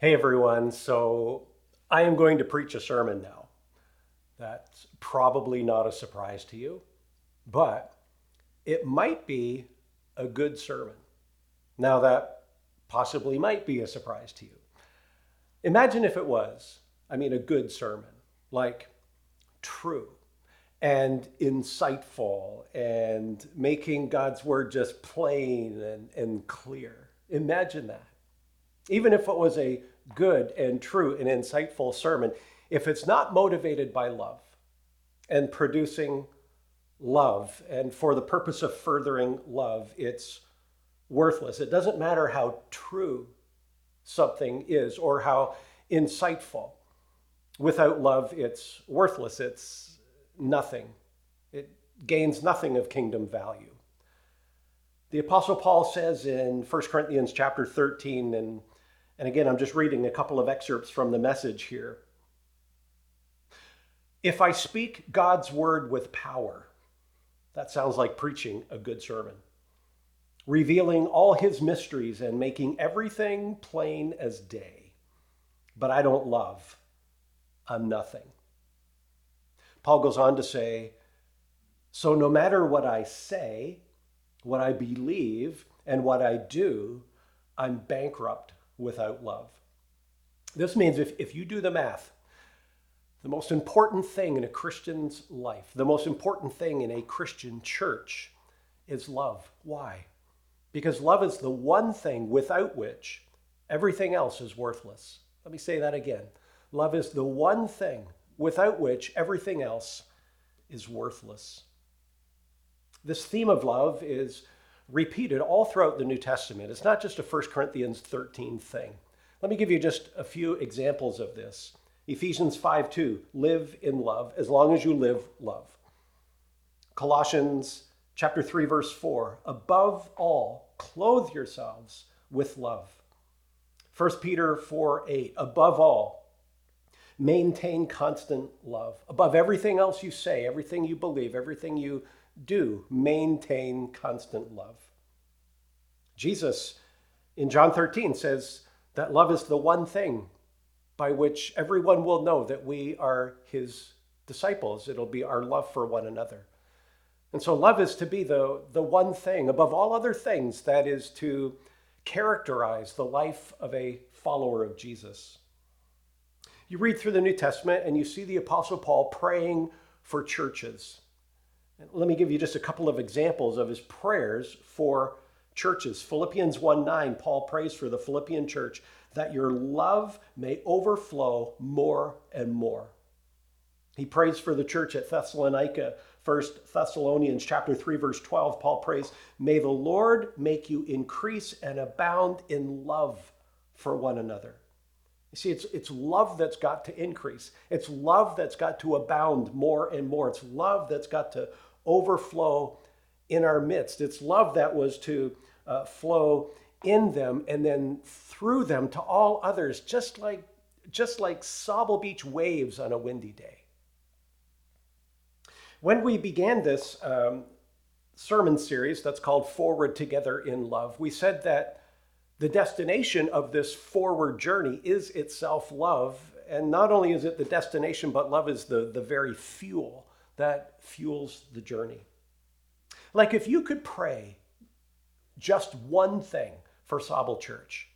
Hey everyone, so I am going to preach a sermon now. That's probably not a surprise to you, but it might be a good sermon. Now, that possibly might be a surprise to you. Imagine if it was, I mean, a good sermon, like true and insightful and making God's word just plain and, and clear. Imagine that. Even if it was a good and true and insightful sermon, if it's not motivated by love and producing love and for the purpose of furthering love, it's worthless. It doesn't matter how true something is or how insightful. Without love, it's worthless. It's nothing. It gains nothing of kingdom value. The apostle Paul says in 1 Corinthians chapter 13 and and again, I'm just reading a couple of excerpts from the message here. If I speak God's word with power, that sounds like preaching a good sermon. Revealing all his mysteries and making everything plain as day. But I don't love. I'm nothing. Paul goes on to say, So no matter what I say, what I believe, and what I do, I'm bankrupt without love. This means if, if you do the math, the most important thing in a Christian's life, the most important thing in a Christian church is love. Why? Because love is the one thing without which everything else is worthless. Let me say that again. Love is the one thing without which everything else is worthless. This theme of love is repeated all throughout the New Testament. It's not just a 1 Corinthians 13 thing. Let me give you just a few examples of this. Ephesians 5 2, live in love as long as you live love. Colossians chapter 3 verse 4, above all, clothe yourselves with love. 1 Peter 4 8, above all, maintain constant love. Above everything else you say, everything you believe, everything you do maintain constant love. Jesus in John 13 says that love is the one thing by which everyone will know that we are his disciples. It'll be our love for one another. And so love is to be the, the one thing above all other things that is to characterize the life of a follower of Jesus. You read through the New Testament and you see the Apostle Paul praying for churches. Let me give you just a couple of examples of his prayers for churches. Philippians 1 9, Paul prays for the Philippian church that your love may overflow more and more. He prays for the church at Thessalonica. First Thessalonians chapter 3 verse 12 Paul prays, "May the Lord make you increase and abound in love for one another." You see, it's, it's love that's got to increase. It's love that's got to abound more and more. It's love that's got to overflow in our midst. It's love that was to uh, flow in them and then through them to all others, just like just like Sauble Beach waves on a windy day. When we began this um, sermon series that's called Forward Together in Love, we said that the destination of this forward journey is itself love. And not only is it the destination, but love is the, the very fuel that fuels the journey. Like if you could pray just one thing for Sauble Church,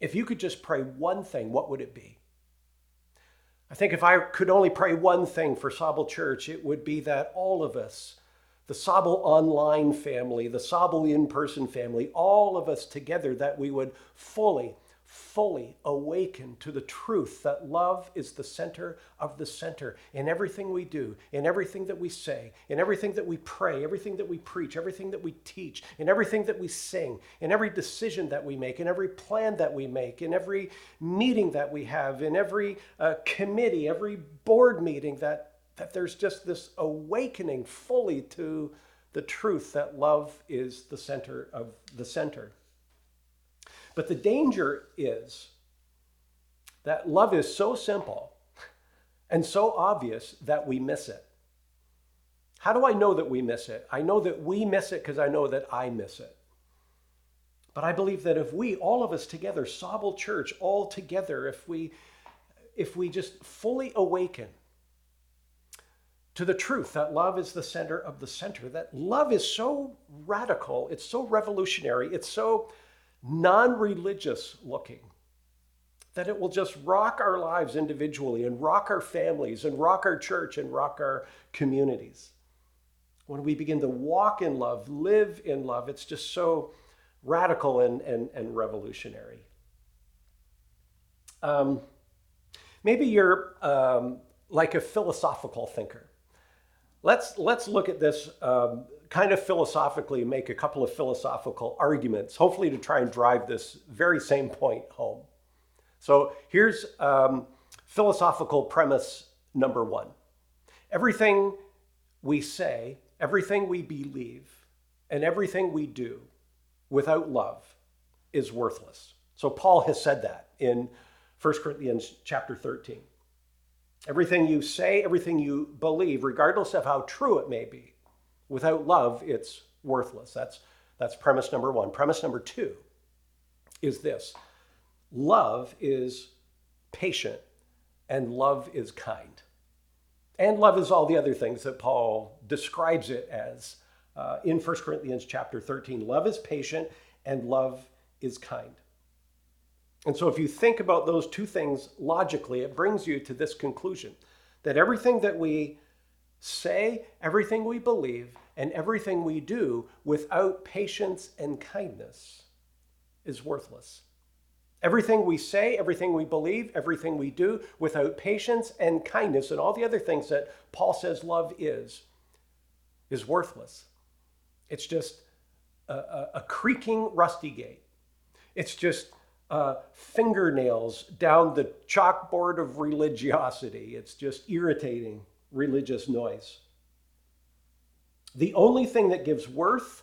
if you could just pray one thing, what would it be? I think if I could only pray one thing for Sauble Church, it would be that all of us, the Sauble online family, the Sauble in person family, all of us together, that we would fully fully awaken to the truth that love is the center of the center in everything we do, in everything that we say, in everything that we pray, everything that we preach, everything that we teach, in everything that we sing, in every decision that we make, in every plan that we make, in every meeting that we have, in every uh, committee, every board meeting, that, that there's just this awakening fully to the truth that love is the center of the center. But the danger is that love is so simple and so obvious that we miss it. How do I know that we miss it? I know that we miss it because I know that I miss it. But I believe that if we, all of us together, Sauble Church, all together, if we, if we just fully awaken to the truth that love is the center of the center, that love is so radical, it's so revolutionary, it's so non religious looking that it will just rock our lives individually and rock our families and rock our church and rock our communities. When we begin to walk in love, live in love, it's just so radical and, and, and revolutionary. Um, maybe you're um, like a philosophical thinker. Let's, let's look at this um, kind of philosophically, make a couple of philosophical arguments, hopefully to try and drive this very same point home. So here's um, philosophical premise number one everything we say, everything we believe, and everything we do without love is worthless. So Paul has said that in 1 Corinthians chapter 13. Everything you say, everything you believe, regardless of how true it may be, without love, it's worthless. That's, that's premise number one. Premise number two is this love is patient and love is kind. And love is all the other things that Paul describes it as uh, in 1 Corinthians chapter 13. Love is patient and love is kind. And so if you think about those two things logically, it brings you to this conclusion that everything that we say, everything we believe, and everything we do without patience and kindness is worthless. Everything we say, everything we believe, everything we do without patience and kindness and all the other things that Paul says love is, is worthless. It's just a, a, a creaking rusty gate. It's just uh, fingernails down the chalkboard of religiosity. It's just irritating religious noise. The only thing that gives worth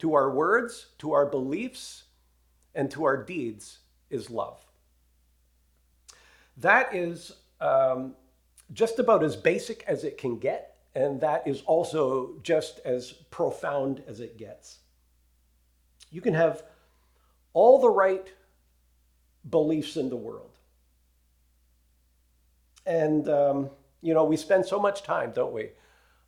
to our words, to our beliefs, and to our deeds is love. That is um, just about as basic as it can get, and that is also just as profound as it gets. You can have all the right beliefs in the world. And, um, you know, we spend so much time, don't we,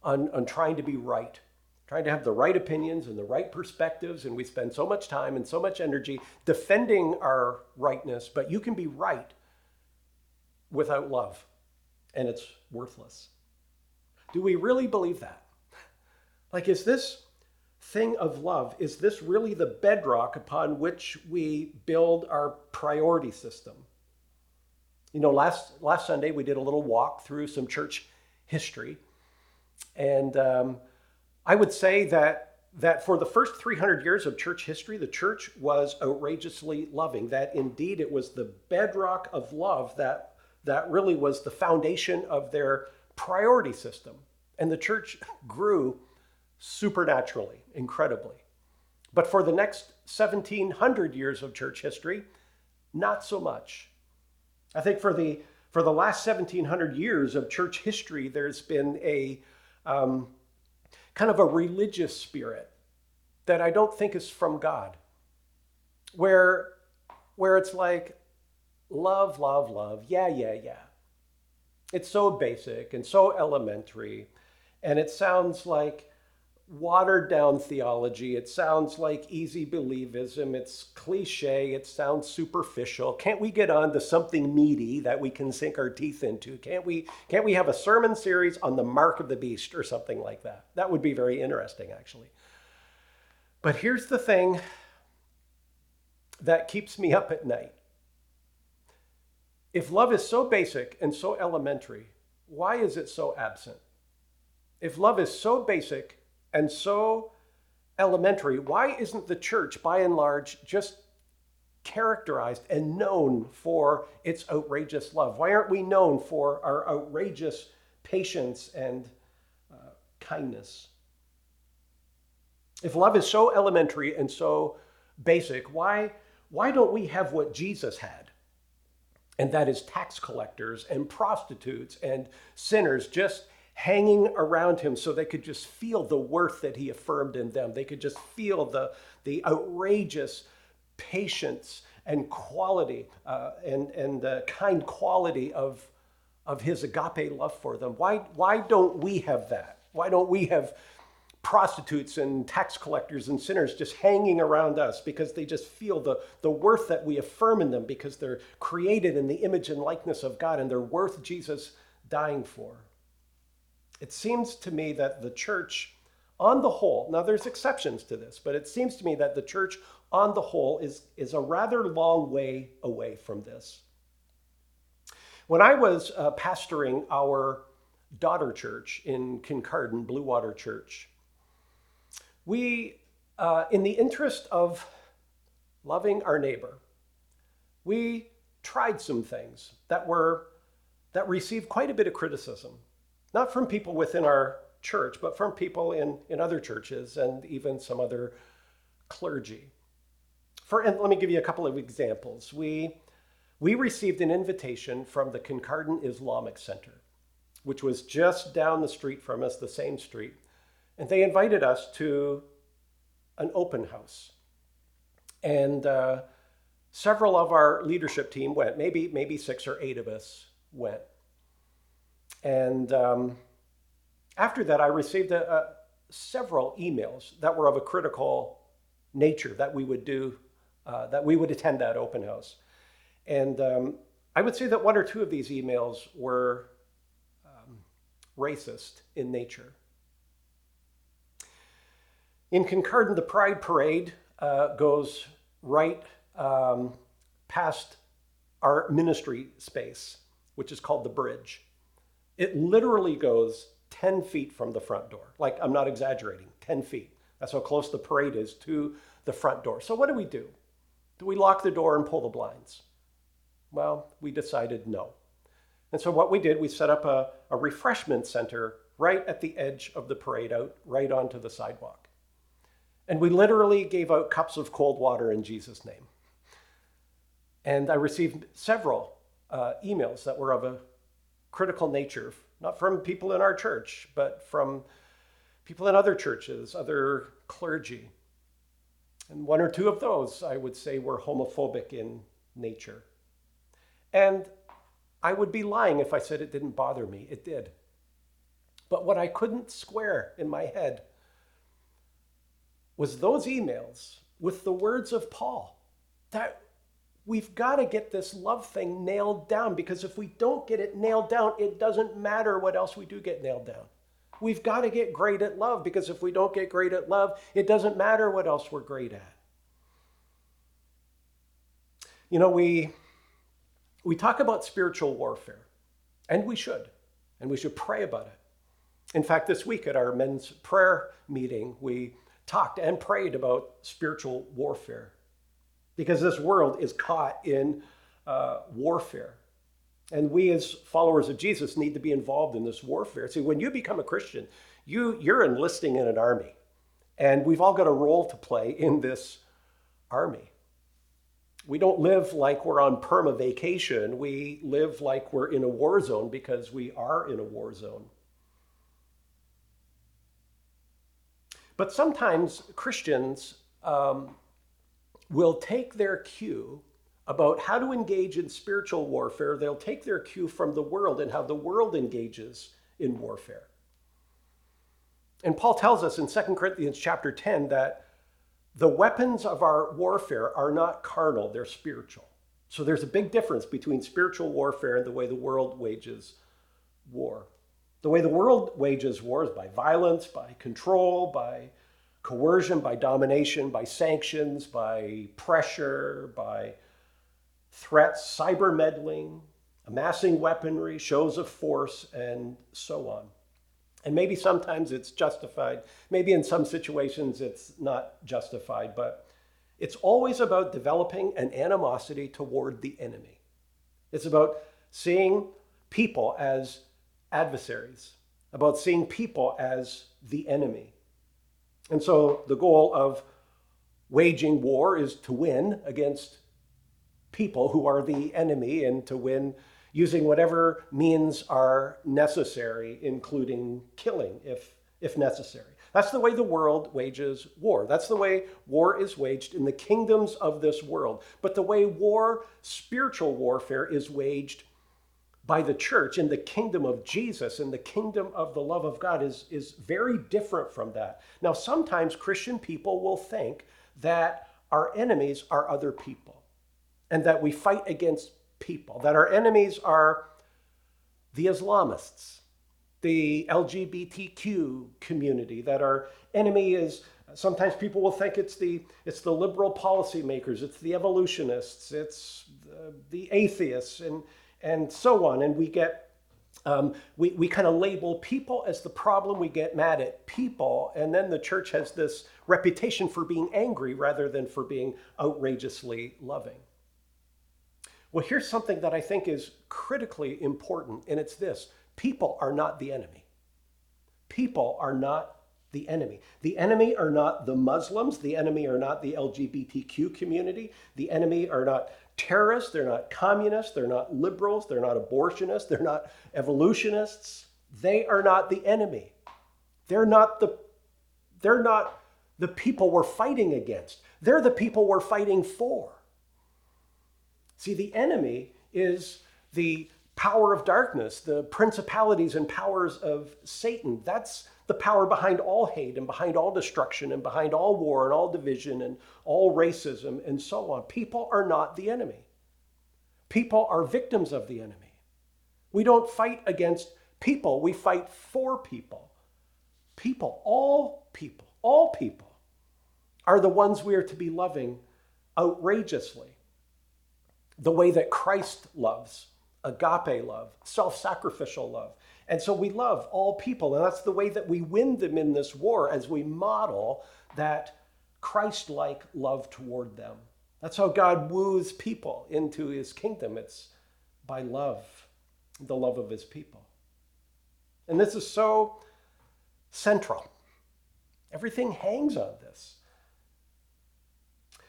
on, on trying to be right trying to have the right opinions and the right perspectives, and we spend so much time and so much energy defending our rightness, but you can be right without love, and it's worthless. Do we really believe that? Like, is this thing of love, is this really the bedrock upon which we build our priority system? You know, last, last Sunday we did a little walk through some church history, and um, I would say that that for the first 300 years of church history, the church was outrageously loving. That indeed it was the bedrock of love that, that really was the foundation of their priority system. And the church grew supernaturally, incredibly. But for the next 1700 years of church history, not so much. I think for the, for the last 1700 years of church history, there's been a, um, kind of a religious spirit that I don't think is from God, where, where it's like, love, love, love, yeah, yeah, yeah. It's so basic and so elementary, and it sounds like watered down theology. It sounds like easy believism. It's cliche. It sounds superficial. Can't we get on to something meaty that we can sink our teeth into? Can't we, can't we have a sermon series on the mark of the beast or something like that? That would be very interesting, actually. But here's the thing that keeps me up at night. If love is so basic and so elementary, why is it so absent? If love is so basic and so elementary, why isn't the church, by and large, just characterized and known for its outrageous love? Why aren't we known for our outrageous patience and uh, kindness? If love is so elementary and so basic, why, why don't we have what Jesus had? And that is tax collectors and prostitutes and sinners just hanging around him so they could just feel the worth that he affirmed in them. They could just feel the, the outrageous patience and quality uh, and, and the kind quality of, of his agape love for them. Why, why don't we have that? Why don't we have prostitutes and tax collectors and sinners just hanging around us because they just feel the, the worth that we affirm in them because they're created in the image and likeness of God and they're worth Jesus dying for? It seems to me that the church, on the whole, now there's exceptions to this, but it seems to me that the church on the whole, is, is a rather long way away from this. When I was uh, pastoring our daughter church in Kincardine, Blue Water Church, we, uh, in the interest of loving our neighbor, we tried some things that were that received quite a bit of criticism, not from people within our church, but from people in, in other churches and even some other clergy. For, and let me give you a couple of examples. We, we received an invitation from the Kincardine Islamic Center, which was just down the street from us, the same street. And they invited us to an open house. And uh, several of our leadership team went, maybe, maybe six or eight of us went. And um, after that, I received a, a, several emails that were of a critical nature that we would do uh, that we would attend that open house. And um, I would say that one or two of these emails were um, racist in nature. In Kincardine, the Pride Parade uh, goes right um, past our ministry space, which is called the bridge. It literally goes 10 feet from the front door. Like, I'm not exaggerating, 10 feet. That's how close the parade is to the front door. So, what do we do? Do we lock the door and pull the blinds? Well, we decided no. And so what we did, we set up a, a refreshment center right at the edge of the parade out, right onto the sidewalk. And we literally gave out cups of cold water in Jesus' name. And I received several uh, emails that were of a critical nature, not from people in our church, but from people in other churches, other clergy. And one or two of those, I would say, were homophobic in nature. And I would be lying if I said it didn't bother me. It did. But what I couldn't square in my head was those emails with the words of Paul that we've got to get this love thing nailed down because if we don't get it nailed down, it doesn't matter what else we do get nailed down. We've got to get great at love because if we don't get great at love, it doesn't matter what else we're great at. You know, we, we talk about spiritual warfare, and we should, and we should pray about it. In fact, this week at our men's prayer meeting, we talked and prayed about spiritual warfare because this world is caught in uh, warfare. And we, as followers of Jesus, need to be involved in this warfare. See, when you become a Christian, you, you're enlisting in an army. And we've all got a role to play in this army. We don't live like we're on perma vacation. We live like we're in a war zone because we are in a war zone. But sometimes Christians um, will take their cue about how to engage in spiritual warfare, they'll take their cue from the world and how the world engages in warfare. And Paul tells us in 2 Corinthians chapter 10 that the weapons of our warfare are not carnal, they're spiritual. So there's a big difference between spiritual warfare and the way the world wages war. The way the world wages war is by violence, by control, by coercion, by domination, by sanctions, by pressure, by threats, cyber meddling, amassing weaponry, shows of force, and so on. And maybe sometimes it's justified. Maybe in some situations it's not justified, but it's always about developing an animosity toward the enemy. It's about seeing people as adversaries, about seeing people as the enemy. And so the goal of waging war is to win against people who are the enemy and to win using whatever means are necessary, including killing if, if necessary. That's the way the world wages war. That's the way war is waged in the kingdoms of this world. But the way war, spiritual warfare, is waged by the church in the kingdom of Jesus in the kingdom of the love of God is, is very different from that. Now, sometimes Christian people will think that our enemies are other people and that we fight against people, that our enemies are the Islamists, the LGBTQ community, that our enemy is sometimes people will think it's the it's the liberal policymakers, it's the evolutionists, it's the, the atheists and and so on. And we get, um, we, we kind of label people as the problem. We get mad at people. And then the church has this reputation for being angry rather than for being outrageously loving. Well, here's something that I think is critically important, and it's this people are not the enemy. People are not the enemy. The enemy are not the Muslims. The enemy are not the LGBTQ community. The enemy are not terrorists, they're not communists, they're not liberals, they're not abortionists, they're not evolutionists. They are not the enemy. They're not the they're not the people we're fighting against. They're the people we're fighting for. See, the enemy is the power of darkness, the principalities and powers of Satan. That's the power behind all hate and behind all destruction and behind all war and all division and all racism and so on. People are not the enemy. People are victims of the enemy. We don't fight against people, we fight for people. People, all people, all people are the ones we are to be loving outrageously. The way that Christ loves, agape love, self sacrificial love. And so we love all people. And that's the way that we win them in this war as we model that Christ like love toward them. That's how God woos people into his kingdom. It's by love, the love of his people. And this is so central. Everything hangs on this.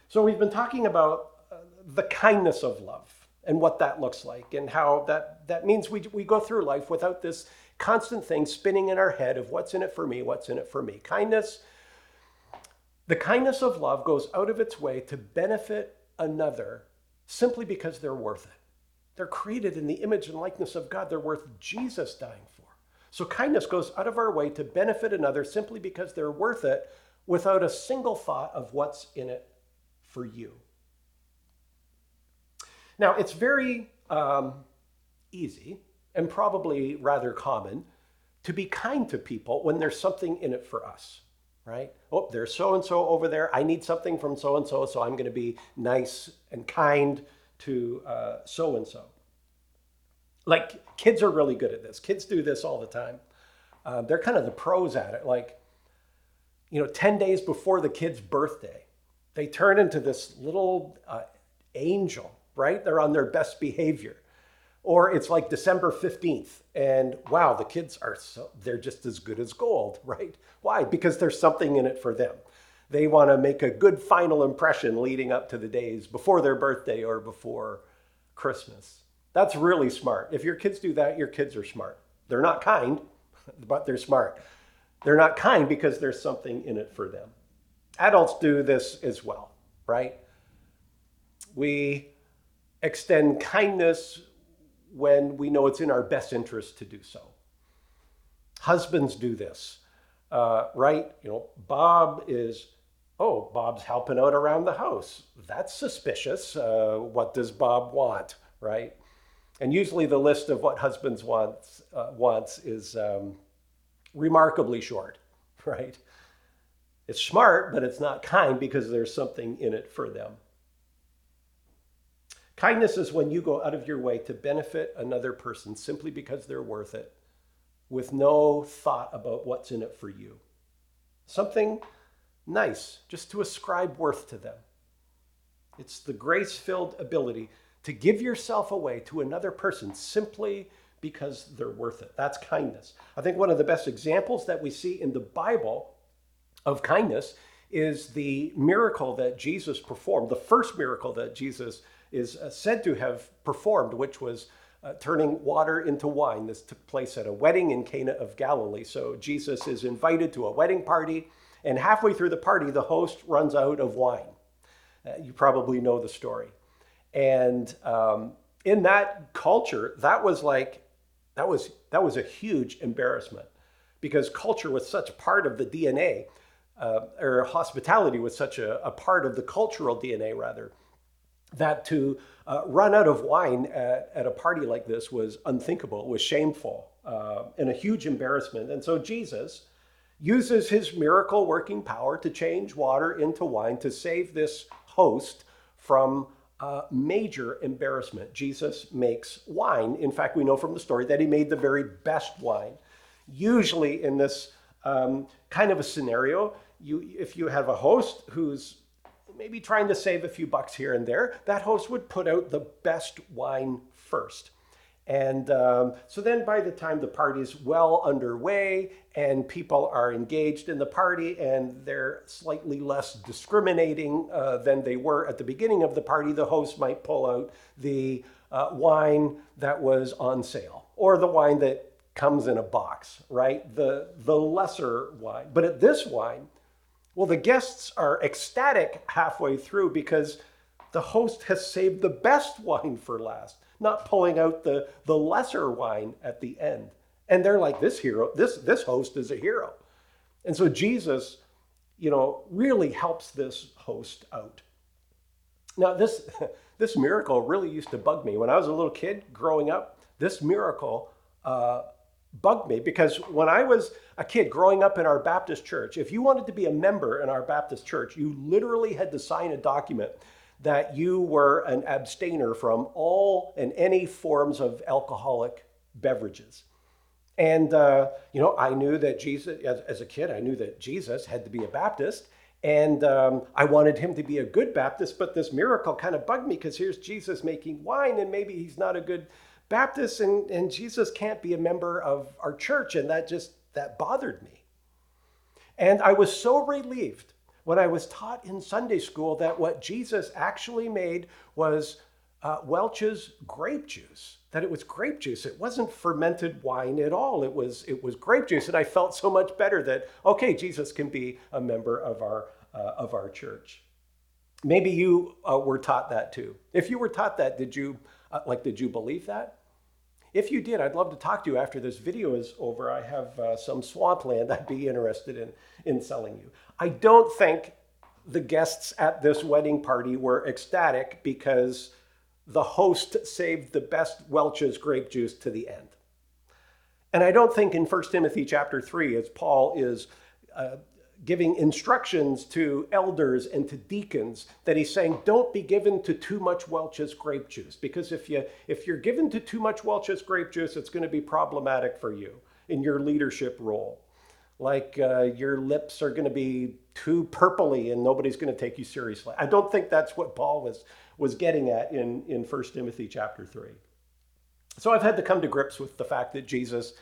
So we've been talking about uh, the kindness of love and what that looks like and how that, that means we, we go through life without this constant thing spinning in our head of what's in it for me, what's in it for me. Kindness, the kindness of love goes out of its way to benefit another simply because they're worth it. They're created in the image and likeness of God. They're worth Jesus dying for. So kindness goes out of our way to benefit another simply because they're worth it without a single thought of what's in it for you. Now, it's very um, easy and probably rather common to be kind to people when there's something in it for us, right? Oh, there's so and so over there. I need something from so and so, so I'm going to be nice and kind to so and so. Like kids are really good at this. Kids do this all the time. Uh, they're kind of the pros at it. Like, you know, 10 days before the kid's birthday, they turn into this little uh, angel right? They're on their best behavior. Or it's like December 15th, and wow, the kids are so, they're just as good as gold, right? Why? Because there's something in it for them. They want to make a good final impression leading up to the days before their birthday or before Christmas. That's really smart. If your kids do that, your kids are smart. They're not kind, but they're smart. They're not kind because there's something in it for them. Adults do this as well, right? We extend kindness when we know it's in our best interest to do so. Husbands do this, uh, right? You know, Bob is, oh, Bob's helping out around the house. That's suspicious. Uh, what does Bob want, right? And usually the list of what husbands wants, uh, wants is um, remarkably short, right? It's smart, but it's not kind because there's something in it for them. Kindness is when you go out of your way to benefit another person simply because they're worth it, with no thought about what's in it for you. Something nice, just to ascribe worth to them. It's the grace filled ability to give yourself away to another person simply because they're worth it. That's kindness. I think one of the best examples that we see in the Bible of kindness is the miracle that Jesus performed, the first miracle that Jesus is uh, said to have performed, which was uh, turning water into wine. This took place at a wedding in Cana of Galilee. So Jesus is invited to a wedding party, and halfway through the party, the host runs out of wine. Uh, you probably know the story. And um, in that culture, that was like, that was, that was a huge embarrassment because culture was such part of the DNA, uh, or hospitality was such a, a, part of the cultural DNA, rather, that to uh, run out of wine at, at, a party like this was unthinkable, was shameful, uh, and a huge embarrassment. And so Jesus uses his miracle working power to change water into wine to save this host from uh, major embarrassment. Jesus makes wine. In fact, we know from the story that he made the very best wine. Usually, in this um, kind of a scenario, you, if you have a host who's maybe trying to save a few bucks here and there, that host would put out the best wine first. And um, so then by the time the party's well underway and people are engaged in the party and they're slightly less discriminating uh, than they were at the beginning of the party, the host might pull out the uh, wine that was on sale or the wine that comes in a box, right? The, the lesser wine. But at this wine, well, the guests are ecstatic halfway through because the host has saved the best wine for last not pulling out the, the lesser wine at the end. And they're like, this hero, this, this host is a hero. And so Jesus, you know, really helps this host out. Now, this, this miracle really used to bug me. When I was a little kid growing up, this miracle uh, bugged me because when I was a kid growing up in our Baptist church, if you wanted to be a member in our Baptist church, you literally had to sign a document that you were an abstainer from all and any forms of alcoholic beverages. And, uh, you know, I knew that Jesus, as, as, a kid, I knew that Jesus had to be a Baptist. And um, I wanted him to be a good Baptist, but this miracle kind of bugged me because here's Jesus making wine, and maybe he's not a good Baptist, and, and Jesus can't be a member of our church. And that just, that bothered me. And I was so relieved when I was taught in Sunday school that what Jesus actually made was uh, Welch's grape juice, that it was grape juice. It wasn't fermented wine at all. It was, it was grape juice. And I felt so much better that, okay, Jesus can be a member of our, uh, of our church. Maybe you uh, were taught that too. If you were taught that, did you, uh, like, did you believe that? If you did, I'd love to talk to you after this video is over. I have uh, some swampland I'd be interested in, in selling you. I don't think the guests at this wedding party were ecstatic because the host saved the best Welch's grape juice to the end. And I don't think in 1 Timothy chapter 3, as Paul is uh, giving instructions to elders and to deacons that he's saying don't be given to too much Welch's grape juice because if you if you're given to too much Welch's grape juice it's going to be problematic for you in your leadership role. Like uh, your lips are going to be too purpley and nobody's going to take you seriously. I don't think that's what Paul was was getting at in in 1 Timothy chapter 3 so I've had to come to grips with the fact that Jesus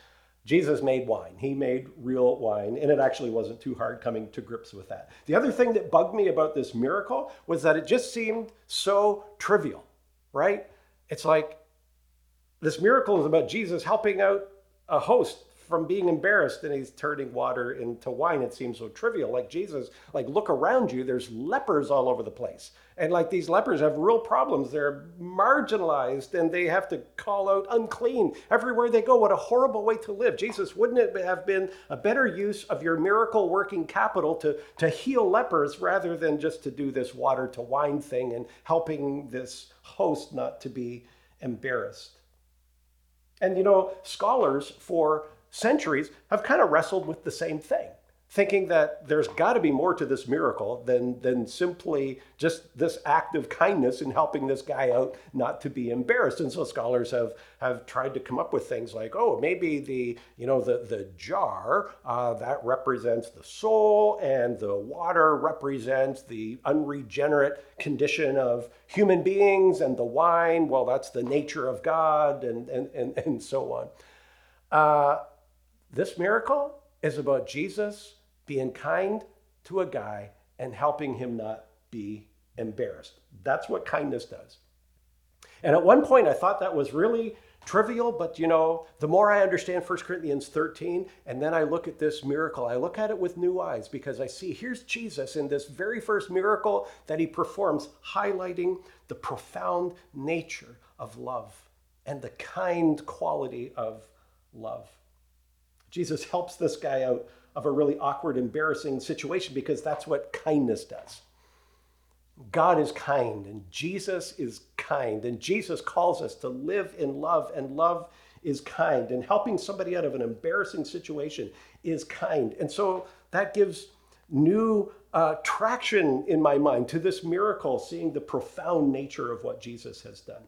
Jesus made wine. He made real wine, and it actually wasn't too hard coming to grips with that. The other thing that bugged me about this miracle was that it just seemed so trivial, right? It's like this miracle is about Jesus helping out a host from being embarrassed and he's turning water into wine. It seems so trivial. Like Jesus, like look around you, there's lepers all over the place. And like these lepers have real problems. They're marginalized and they have to call out unclean everywhere they go. What a horrible way to live. Jesus, wouldn't it have been a better use of your miracle working capital to, to heal lepers rather than just to do this water to wine thing and helping this host not to be embarrassed? And you know, scholars for centuries have kind of wrestled with the same thing, thinking that there's got to be more to this miracle than, than simply just this act of kindness in helping this guy out not to be embarrassed. And so scholars have, have tried to come up with things like, oh, maybe the, you know, the, the jar uh, that represents the soul and the water represents the unregenerate condition of human beings and the wine, well, that's the nature of God and, and, and, and so on. Uh, this miracle is about Jesus being kind to a guy and helping him not be embarrassed. That's what kindness does. And at one point, I thought that was really trivial, but you know, the more I understand 1 Corinthians 13, and then I look at this miracle, I look at it with new eyes because I see here's Jesus in this very first miracle that he performs, highlighting the profound nature of love and the kind quality of love. Jesus helps this guy out of a really awkward, embarrassing situation because that's what kindness does. God is kind and Jesus is kind, and Jesus calls us to live in love, and love is kind, and helping somebody out of an embarrassing situation is kind. And so that gives new uh, traction in my mind to this miracle, seeing the profound nature of what Jesus has done.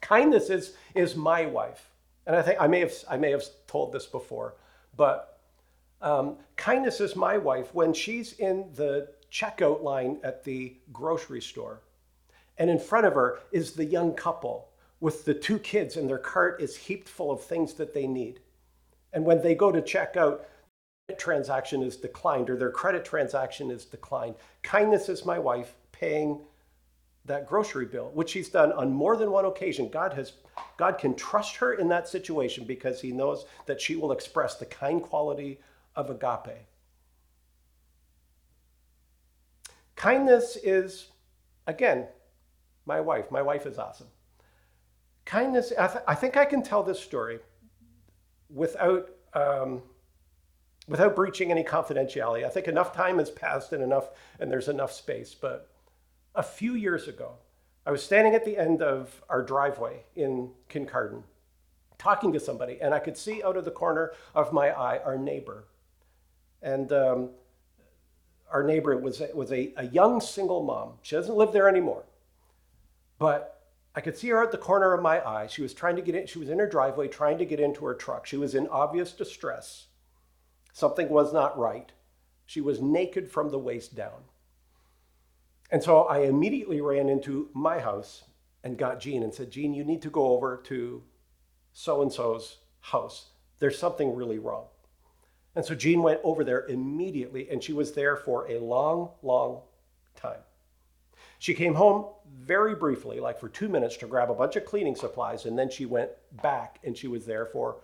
Kindness is, is my wife. And I think I may have, I may have told this before, but um, kindness is my wife when she's in the checkout line at the grocery store. And in front of her is the young couple with the two kids, and their cart is heaped full of things that they need. And when they go to check out, transaction is declined or their credit transaction is declined. Kindness is my wife paying that grocery bill, which she's done on more than one occasion. God has God can trust her in that situation because he knows that she will express the kind quality of agape. Kindness is, again, my wife. My wife is awesome. Kindness, I, th- I think I can tell this story without, um, without breaching any confidentiality. I think enough time has passed and enough, and there's enough space. But a few years ago, I was standing at the end of our driveway in Kincardine talking to somebody, and I could see out of the corner of my eye our neighbor. And um, our neighbor was, was a, a young single mom. She doesn't live there anymore. But I could see her at the corner of my eye. She was trying to get in, she was in her driveway trying to get into her truck. She was in obvious distress. Something was not right. She was naked from the waist down. And so I immediately ran into my house and got Jean and said, Jean, you need to go over to so and so's house. There's something really wrong. And so Jean went over there immediately, and she was there for a long, long time. She came home very briefly, like for two minutes, to grab a bunch of cleaning supplies, and then she went back and she was there for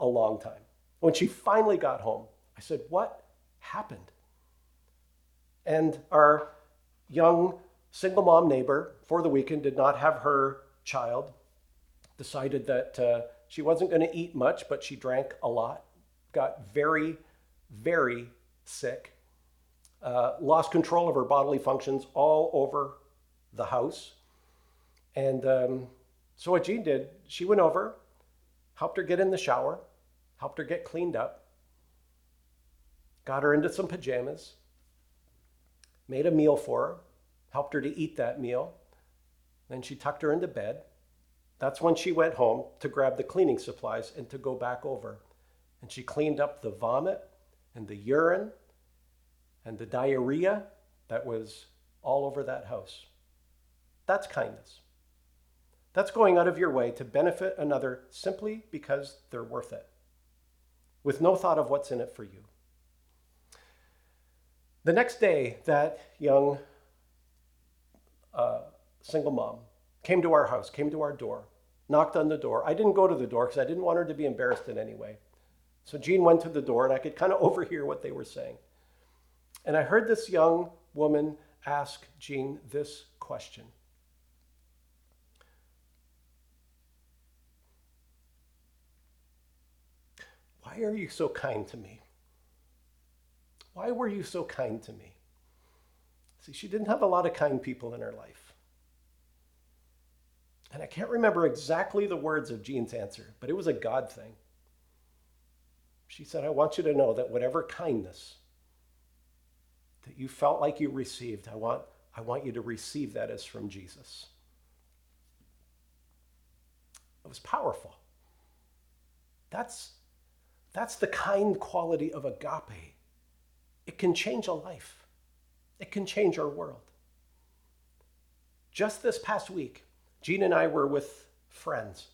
a long time. When she finally got home, I said, What happened? And our young single mom neighbor for the weekend did not have her child, decided that uh, she wasn't going to eat much, but she drank a lot got very, very sick, uh, lost control of her bodily functions all over the house. And um, so, what Jean did, she went over, helped her get in the shower, helped her get cleaned up, got her into some pajamas, made a meal for her, helped her to eat that meal. Then she tucked her into bed. That's when she went home to grab the cleaning supplies and to go back over and she cleaned up the vomit and the urine and the diarrhea that was all over that house. That's kindness. That's going out of your way to benefit another simply because they're worth it, with no thought of what's in it for you. The next day, that young uh, single mom came to our house, came to our door, knocked on the door. I didn't go to the door because I didn't want her to be embarrassed in any way. So Jean went to the door, and I could kind of overhear what they were saying. And I heard this young woman ask Jean this question Why are you so kind to me? Why were you so kind to me? See, she didn't have a lot of kind people in her life. And I can't remember exactly the words of Jean's answer, but it was a God thing. She said, I want you to know that whatever kindness that you felt like you received, I want, I want you to receive that as from Jesus. It was powerful. That's, that's the kind quality of agape. It can change a life, it can change our world. Just this past week, Jean and I were with friends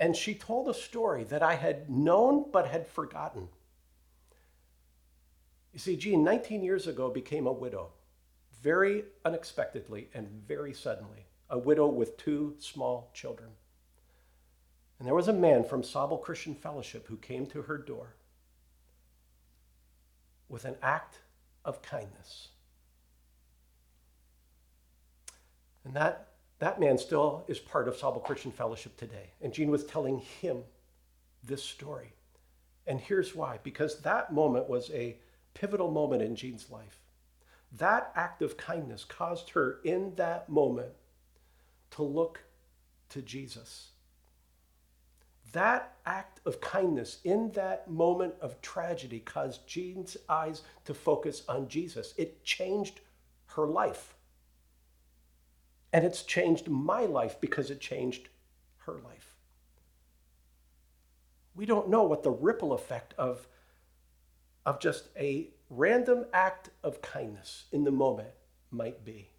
and she told a story that I had known but had forgotten. You see, Jean, 19 years ago, became a widow, very unexpectedly and very suddenly, a widow with two small children. And there was a man from Sauble Christian Fellowship who came to her door with an act of kindness. And that, that man still is part of Sauble Christian Fellowship today. And Jean was telling him this story. And here's why because that moment was a pivotal moment in Jean's life. That act of kindness caused her in that moment to look to Jesus. That act of kindness in that moment of tragedy caused Jean's eyes to focus on Jesus. It changed her life. And it's changed my life because it changed her life. We don't know what the ripple effect of, of just a random act of kindness in the moment might be.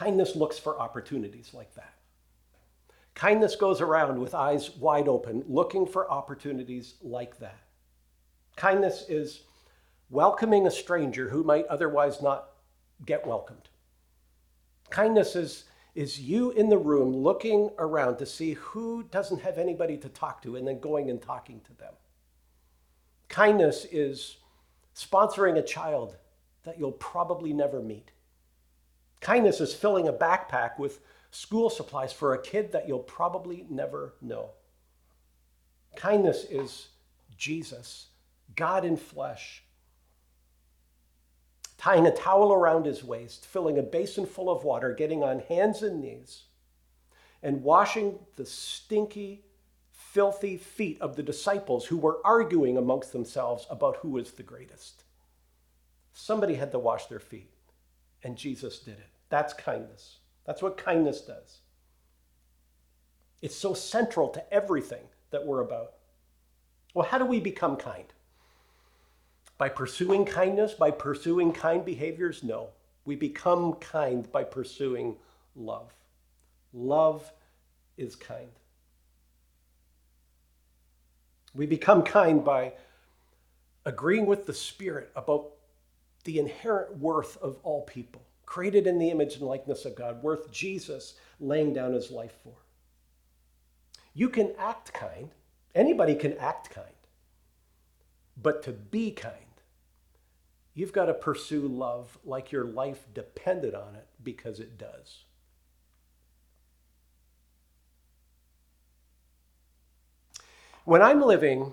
Kindness looks for opportunities like that. Kindness goes around with eyes wide open, looking for opportunities like that. Kindness is welcoming a stranger who might otherwise not get welcomed. Kindness is, is you in the room looking around to see who doesn't have anybody to talk to and then going and talking to them. Kindness is sponsoring a child that you'll probably never meet. Kindness is filling a backpack with school supplies for a kid that you'll probably never know. Kindness is Jesus, God in flesh, tying a towel around his waist, filling a basin full of water, getting on hands and knees, and washing the stinky, filthy feet of the disciples who were arguing amongst themselves about who was the greatest. Somebody had to wash their feet, and Jesus did it. That's kindness. That's what kindness does. It's so central to everything that we're about. Well, how do we become kind? By pursuing kindness, by pursuing kind behaviors? No. We become kind by pursuing love. Love is kind. We become kind by agreeing with the Spirit about the inherent worth of all people created in the image and likeness of God, worth Jesus laying down his life for. You can act kind, anybody can act kind, but to be kind, you've got to pursue love like your life depended on it because it does. When I'm living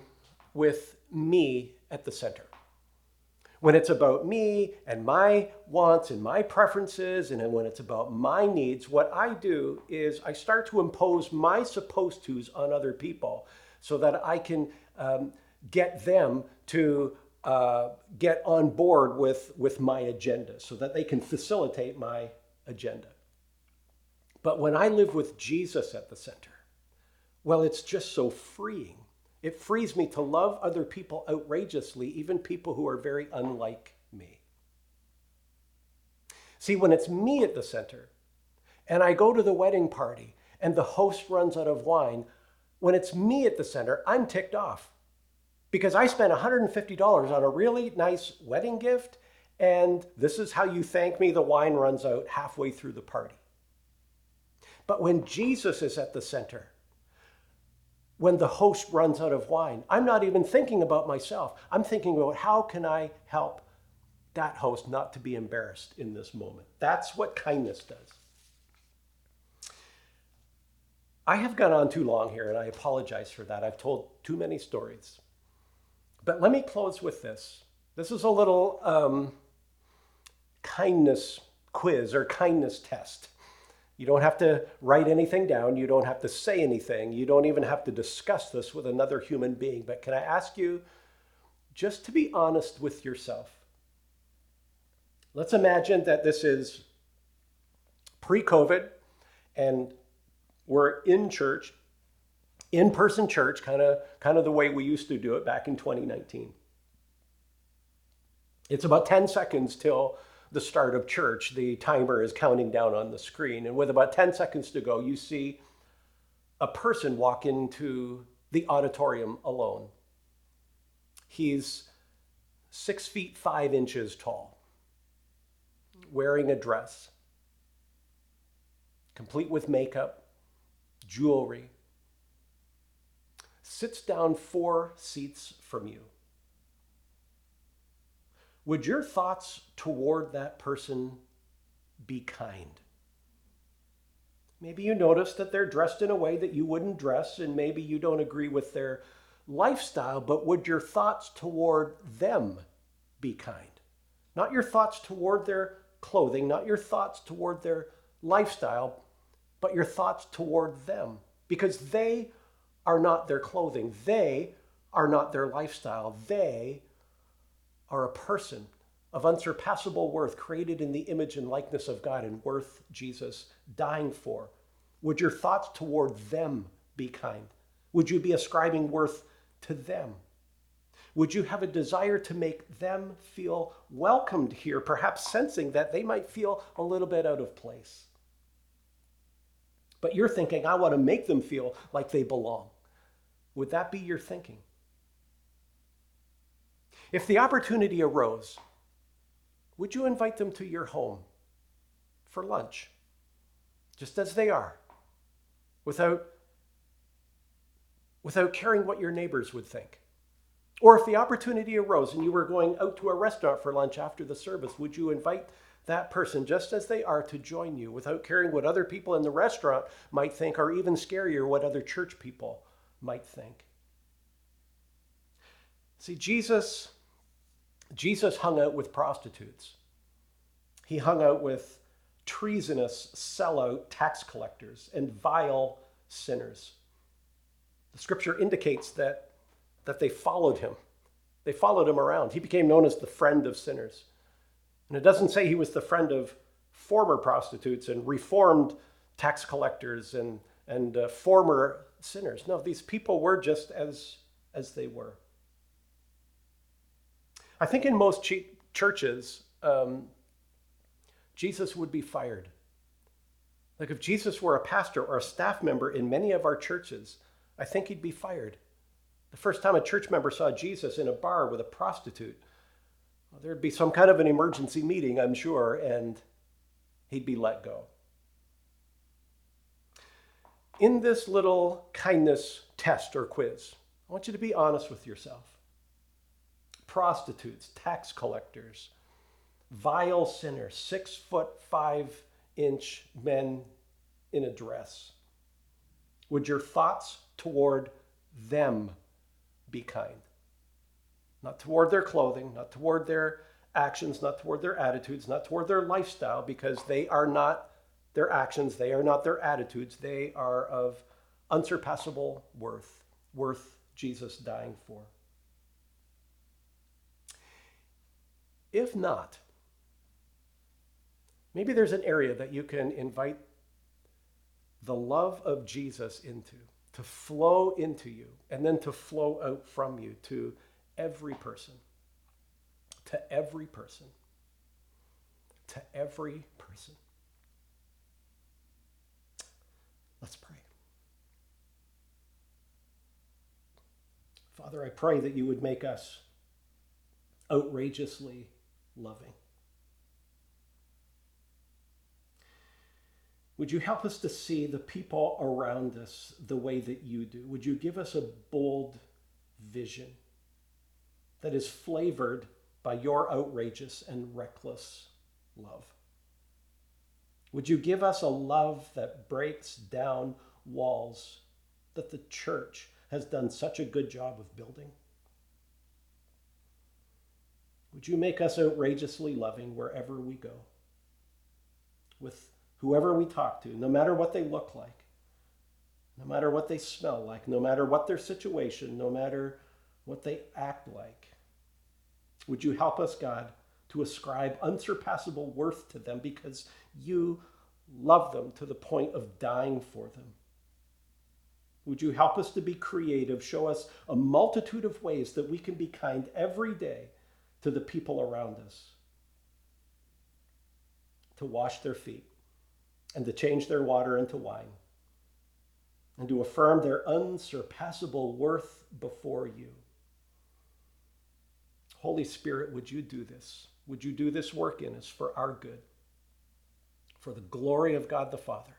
with me at the center, when it's about me and my wants and my preferences, and when it's about my needs, what I do is I start to impose my supposed tos on other people so that I can um, get them to uh, get on board with, with my agenda so that they can facilitate my agenda. But when I live with Jesus at the center, well, it's just so freeing it frees me to love other people outrageously, even people who are very unlike me. See, when it's me at the center, and I go to the wedding party, and the host runs out of wine, when it's me at the center, I'm ticked off because I spent $150 on a really nice wedding gift, and this is how you thank me the wine runs out halfway through the party. But when Jesus is at the center, when the host runs out of wine. I'm not even thinking about myself. I'm thinking about how can I help that host not to be embarrassed in this moment. That's what kindness does. I have gone on too long here, and I apologize for that. I've told too many stories. But let me close with this. This is a little um, kindness quiz or kindness test. You don't have to write anything down. You don't have to say anything. You don't even have to discuss this with another human being. But can I ask you just to be honest with yourself? Let's imagine that this is pre COVID and we're in church, in person church, kind of kind of the way we used to do it back in 2019. It's about 10 seconds till the start of church, the timer is counting down on the screen. And with about 10 seconds to go, you see a person walk into the auditorium alone. He's six feet five inches tall, wearing a dress. complete with makeup, jewelry, sits down four seats from you. Would your thoughts toward that person be kind? Maybe you notice that they're dressed in a way that you wouldn't dress, and maybe you don't agree with their lifestyle, but would your thoughts toward them be kind? Not your thoughts toward their clothing, not your thoughts toward their lifestyle, but your thoughts toward them. Because they are not their clothing, they are not their lifestyle, they are a person of unsurpassable worth, created in the image and likeness of God and worth Jesus dying for? Would your thoughts toward them be kind? Would you be ascribing worth to them? Would you have a desire to make them feel welcomed here, perhaps sensing that they might feel a little bit out of place? But you're thinking, I want to make them feel like they belong. Would that be your thinking? If the opportunity arose, would you invite them to your home for lunch, just as they are, without, without caring what your neighbors would think? Or if the opportunity arose and you were going out to a restaurant for lunch after the service, would you invite that person just as they are to join you without caring what other people in the restaurant might think, or even scarier, what other church people might think? See, Jesus Jesus hung out with prostitutes. He hung out with treasonous, sellout tax collectors and vile sinners. The scripture indicates that, that they followed him. They followed him around. He became known as the friend of sinners. And it doesn't say he was the friend of former prostitutes and reformed tax collectors and, and uh, former sinners. No, these people were just as, as they were. I think in most churches, um, Jesus would be fired. Like if Jesus were a pastor or a staff member in many of our churches, I think he'd be fired. The first time a church member saw Jesus in a bar with a prostitute, well, there'd be some kind of an emergency meeting, I'm sure, and he'd be let go. In this little kindness test or quiz, I want you to be honest with yourself prostitutes, tax collectors, vile sinners, six foot five inch men in a dress? Would your thoughts toward them be kind? Not toward their clothing, not toward their actions, not toward their attitudes, not toward their lifestyle, because they are not their actions, they are not their attitudes, they are of unsurpassable worth, worth Jesus dying for. If not, maybe there's an area that you can invite the love of Jesus into, to flow into you, and then to flow out from you to every person. To every person. To every person. Let's pray. Father, I pray that you would make us outrageously loving. Would you help us to see the people around us the way that you do? Would you give us a bold vision that is flavored by your outrageous and reckless love? Would you give us a love that breaks down walls that the church has done such a good job of building? Would you make us outrageously loving wherever we go? With whoever we talk to, no matter what they look like, no matter what they smell like, no matter what their situation, no matter what they act like. Would you help us, God, to ascribe unsurpassable worth to them because you love them to the point of dying for them? Would you help us to be creative, show us a multitude of ways that we can be kind every day to the people around us to wash their feet and to change their water into wine and to affirm their unsurpassable worth before you. Holy Spirit, would you do this? Would you do this work in us for our good, for the glory of God the Father?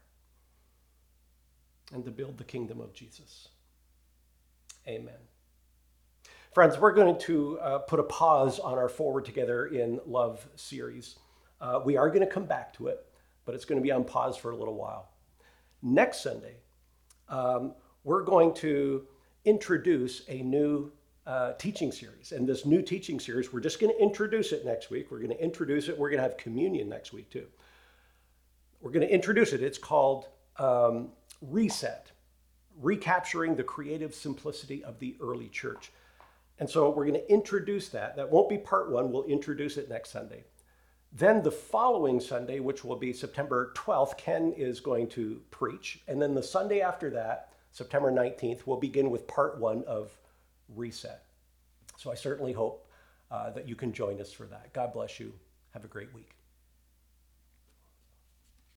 and to build the kingdom of Jesus. Amen. Friends, we're going to uh, put a pause on our Forward Together in Love series. Uh, we are going to come back to it, but it's going to be on pause for a little while. Next Sunday, um, we're going to introduce a new uh, teaching series. And this new teaching series, we're just going to introduce it next week. We're going to introduce it. We're going to have communion next week, too. We're going to introduce it. It's called um, Reset Recapturing the Creative Simplicity of the Early Church. And so we're going to introduce that. That won't be part one. We'll introduce it next Sunday. Then the following Sunday, which will be September 12th, Ken is going to preach. And then the Sunday after that, September 19th, we'll begin with part one of Reset. So I certainly hope uh, that you can join us for that. God bless you. Have a great week.